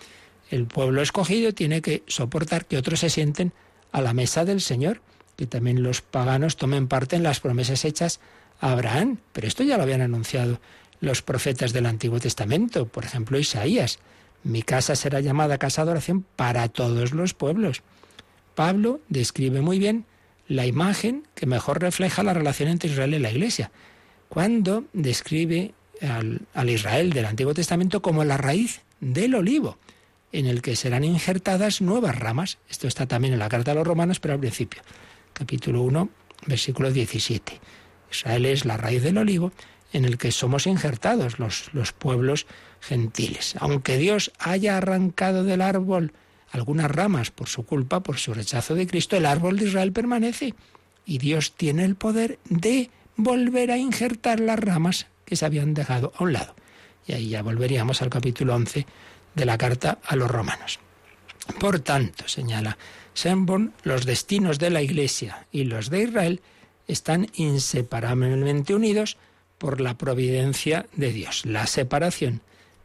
El pueblo escogido tiene que soportar que otros se sienten a la mesa del Señor que también los paganos tomen parte en las promesas hechas a Abraham. Pero esto ya lo habían anunciado los profetas del Antiguo Testamento, por ejemplo Isaías. Mi casa será llamada casa de oración para todos los pueblos. Pablo describe muy bien la imagen que mejor refleja la relación entre Israel y la Iglesia, cuando describe al, al Israel del Antiguo Testamento como la raíz del olivo, en el que serán injertadas nuevas ramas. Esto está también en la carta a los romanos, pero al principio capítulo 1, versículo 17. Israel es la raíz del olivo en el que somos injertados los, los pueblos gentiles. Aunque Dios haya arrancado del árbol algunas ramas por su culpa, por su rechazo de Cristo, el árbol de Israel permanece y Dios tiene el poder de volver a injertar las ramas que se habían dejado a un lado. Y ahí ya volveríamos al capítulo 11 de la carta a los romanos. Por tanto, señala Sanborn, los destinos de la Iglesia y los de Israel están inseparablemente unidos por la providencia de Dios. La separación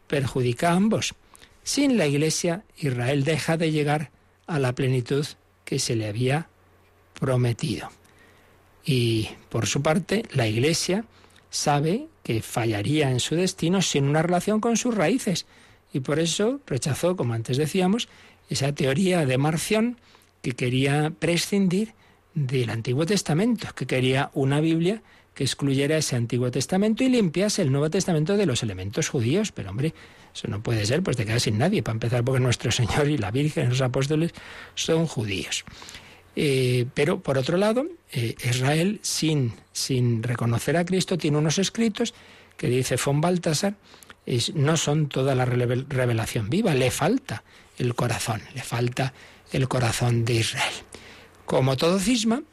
perjudica a ambos. Sin la Iglesia, Israel deja de llegar a la plenitud que se le había prometido. Y por su parte, la Iglesia sabe que fallaría en su destino sin una relación con sus raíces. Y por eso rechazó, como antes decíamos, esa teoría de Marción que quería prescindir del Antiguo Testamento, que quería una Biblia que excluyera ese Antiguo Testamento y limpiase el Nuevo Testamento de los elementos judíos. Pero hombre, eso no puede ser, pues te quedas sin nadie, para empezar porque nuestro Señor y la Virgen, y los apóstoles, son judíos. Eh, pero por otro lado, eh, Israel, sin, sin reconocer a Cristo, tiene unos escritos que dice von Baltasar, no son toda la revelación viva, le falta el corazón, le falta el corazón de Israel. Como todo cisma,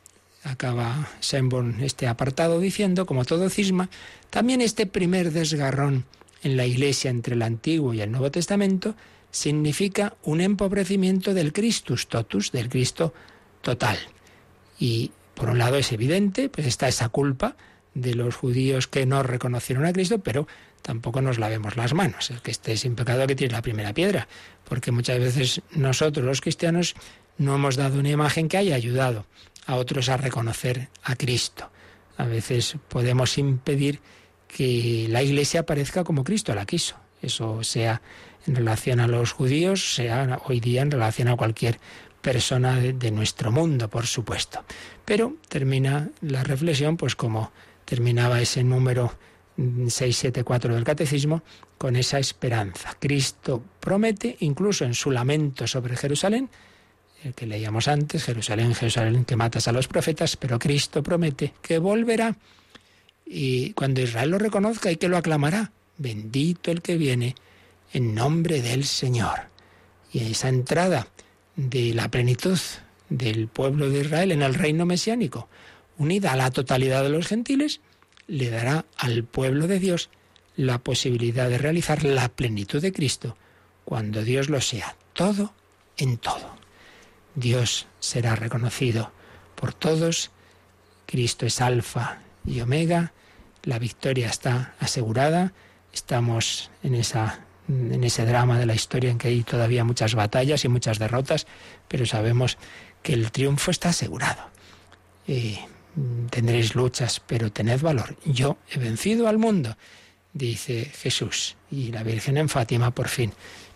acaba Semborn este apartado diciendo, como todo cisma, también este primer desgarrón en la Iglesia entre el Antiguo y el Nuevo Testamento significa un empobrecimiento del Christus totus, del Cristo total. Y por un lado es evidente, pues está esa culpa de los judíos que no reconocieron a Cristo, pero tampoco nos lavemos las manos. El que esté sin pecado que tiene la primera piedra, porque muchas veces nosotros los cristianos no hemos dado una imagen que haya ayudado a otros a reconocer a Cristo. A veces podemos impedir que la Iglesia aparezca como Cristo la quiso. Eso sea en relación a los judíos, sea hoy día en relación a cualquier persona de nuestro mundo, por supuesto. Pero termina la reflexión, pues como terminaba ese número 674 del Catecismo con esa esperanza. Cristo promete, incluso en su lamento sobre Jerusalén, el que leíamos antes, Jerusalén, Jerusalén, que matas a los profetas, pero Cristo promete que volverá y cuando Israel lo reconozca y que lo aclamará, bendito el que viene en nombre del Señor. Y esa entrada de la plenitud del pueblo de Israel en el reino mesiánico, unida a la totalidad de los gentiles, le dará al pueblo de Dios la posibilidad de realizar la plenitud de Cristo cuando Dios lo sea, todo en todo. Dios será reconocido por todos, Cristo es alfa y omega, la victoria está asegurada, estamos en, esa, en ese drama de la historia en que hay todavía muchas batallas y muchas derrotas, pero sabemos que el triunfo está asegurado. Y tendréis luchas, pero tened valor. Yo he vencido al mundo, dice Jesús. Y la Virgen en Fátima, por fin,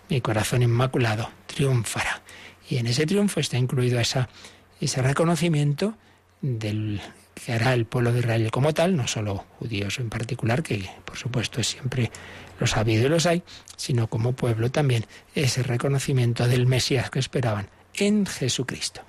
mi corazón inmaculado, triunfará. Y en ese triunfo está incluido esa, ese reconocimiento del que hará el pueblo de Israel como tal, no solo judíos en particular, que por supuesto siempre los ha habido y los hay, sino como pueblo también ese reconocimiento del Mesías que esperaban en Jesucristo.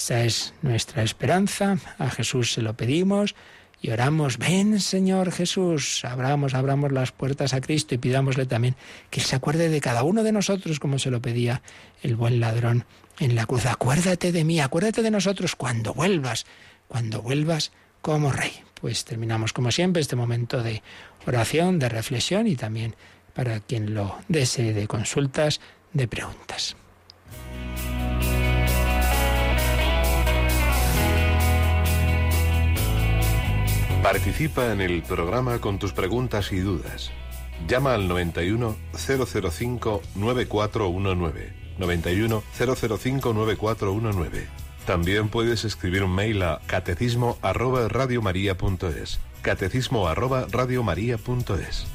Esa es nuestra esperanza, a Jesús se lo pedimos y oramos, ven Señor Jesús, abramos, abramos las puertas a Cristo y pidámosle también que se acuerde de cada uno de nosotros como se lo pedía el buen ladrón en la cruz. Acuérdate de mí, acuérdate de nosotros cuando vuelvas, cuando vuelvas como rey. Pues terminamos como siempre este momento de oración, de reflexión y también para quien lo desee de consultas, de preguntas. Participa en el programa con tus preguntas y dudas. Llama al 91 005 9419. 91 005 9419. También puedes escribir un mail a catecismo arroba radiomaria.es. Catecismo arroba radiomaria.es.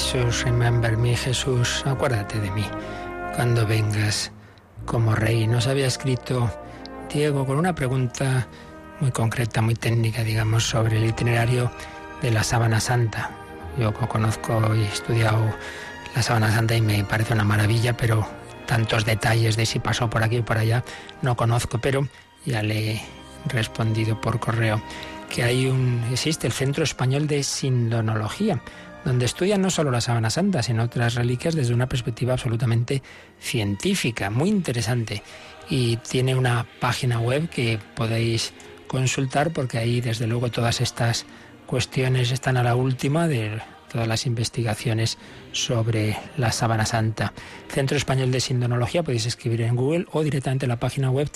Jesús, remember me, Jesús, acuérdate de mí cuando vengas como rey. Nos había escrito Diego con una pregunta muy concreta, muy técnica, digamos, sobre el itinerario de la Sábana Santa. Yo conozco y he estudiado la Sábana Santa y me parece una maravilla, pero tantos detalles de si pasó por aquí o por allá no conozco, pero ya le he respondido por correo que hay un existe el Centro Español de Sindonología donde estudian no solo la sábana santa, sino otras reliquias desde una perspectiva absolutamente científica, muy interesante. Y tiene una página web que podéis consultar porque ahí desde luego todas estas cuestiones están a la última de todas las investigaciones sobre la sábana santa. Centro Español de Sindonología podéis escribir en Google o directamente en la página web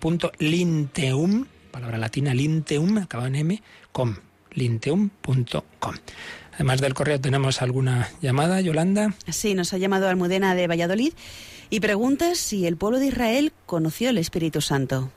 www.linteum, palabra latina linteum, acaba en m, com, linteum.com. Además del correo, ¿tenemos alguna llamada, Yolanda? Sí, nos ha llamado Almudena de Valladolid y pregunta si el pueblo de Israel conoció el Espíritu Santo.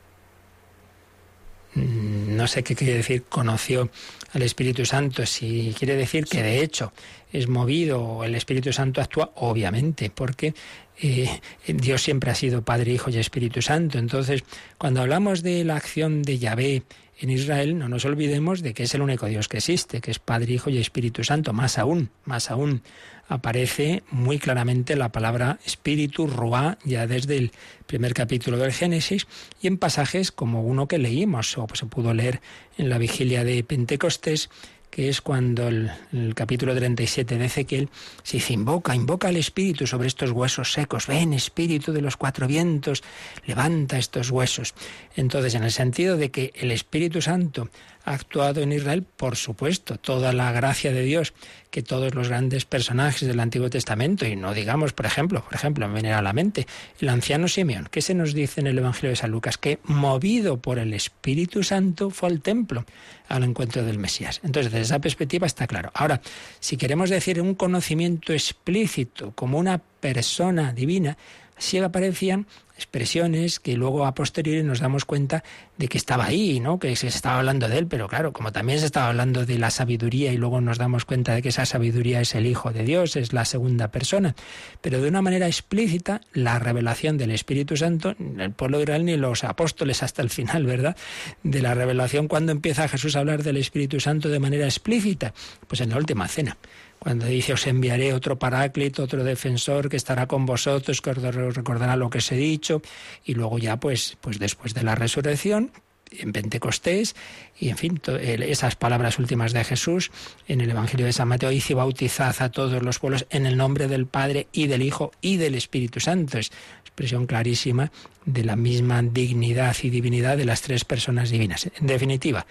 Mm, no sé qué quiere decir conoció al Espíritu Santo, si quiere decir que de hecho es movido, el Espíritu Santo actúa, obviamente, porque eh, Dios siempre ha sido Padre, Hijo y Espíritu Santo. Entonces, cuando hablamos de la acción de Yahvé en Israel, no nos olvidemos de que es el único Dios que existe, que es Padre, Hijo y Espíritu Santo. Más aún, más aún, aparece muy claramente la palabra espíritu, ruá, ya desde el primer capítulo del Génesis, y en pasajes como uno que leímos, o se pudo leer en la vigilia de Pentecostés, que es cuando el, el, capítulo 37 de Ezequiel se dice, invoca, invoca al Espíritu sobre estos huesos secos, ven Espíritu de los cuatro vientos, levanta estos huesos. Entonces, en el sentido de que el Espíritu Santo ha actuado en Israel, por supuesto, toda la gracia de Dios que todos los grandes personajes del Antiguo Testamento, y no digamos, por ejemplo, por ejemplo, a la mente el anciano Simeón, que se nos dice en el Evangelio de San Lucas, que movido por el Espíritu Santo fue al templo al encuentro del Mesías. Entonces, desde esa perspectiva está claro. Ahora, si queremos decir un conocimiento explícito como una persona divina, sí aparecían expresiones que luego a posteriori nos damos cuenta de que estaba ahí, ¿no? Que se estaba hablando de él, pero claro, como también se estaba hablando de la sabiduría y luego nos damos cuenta de que esa sabiduría es el Hijo de Dios, es la segunda persona, pero de una manera explícita la revelación del Espíritu Santo, el pueblo de Israel ni los apóstoles hasta el final, ¿verdad? De la revelación cuando empieza Jesús a hablar del Espíritu Santo de manera explícita, pues en la última cena cuando dice os enviaré otro paráclito, otro defensor que estará con vosotros, que os recordará lo que os he dicho, y luego ya pues, pues después de la resurrección, en Pentecostés, y en fin, esas palabras últimas de Jesús en el Evangelio de San Mateo, hice bautizad a todos los pueblos en el nombre del Padre y del Hijo y del Espíritu Santo. Es expresión clarísima de la misma dignidad y divinidad de las tres personas divinas. En definitiva,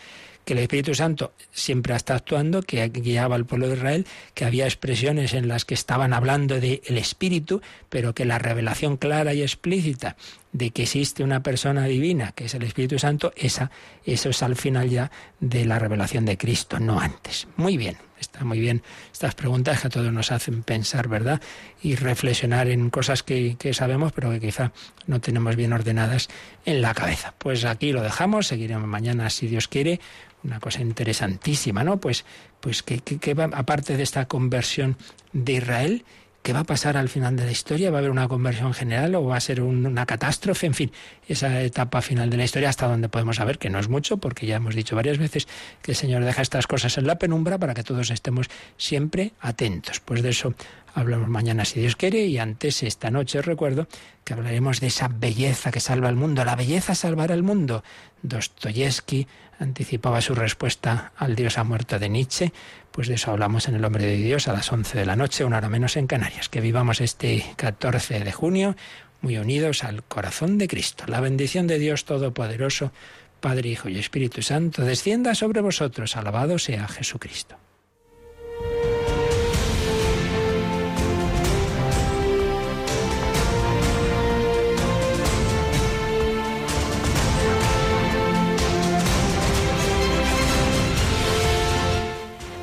que el Espíritu Santo siempre está actuando, que guiaba al pueblo de Israel, que había expresiones en las que estaban hablando del Espíritu, pero que la revelación clara y explícita de que existe una persona divina, que es el Espíritu Santo, esa, eso es al final ya de la revelación de Cristo, no antes. Muy bien, está muy bien estas preguntas que a todos nos hacen pensar, ¿verdad? Y reflexionar en cosas que, que sabemos, pero que quizá no tenemos bien ordenadas en la cabeza. Pues aquí lo dejamos, seguiremos mañana si Dios quiere una cosa interesantísima, ¿no? Pues, pues que, que, aparte de esta conversión de Israel, ¿qué va a pasar al final de la historia? ¿Va a haber una conversión general o va a ser una catástrofe? En fin, esa etapa final de la historia hasta donde podemos saber que no es mucho, porque ya hemos dicho varias veces que el Señor deja estas cosas en la penumbra para que todos estemos siempre atentos. Pues de eso hablamos mañana si Dios quiere y antes esta noche recuerdo que hablaremos de esa belleza que salva al mundo. La belleza salvará al mundo. Dostoyevsky anticipaba su respuesta al Dios ha muerto de Nietzsche. Pues de eso hablamos en El Hombre de Dios a las 11 de la noche, una hora menos en Canarias. Que vivamos este 14 de junio muy unidos al corazón de Cristo. La bendición de Dios Todopoderoso, Padre, Hijo y Espíritu Santo, descienda sobre vosotros. Alabado sea Jesucristo.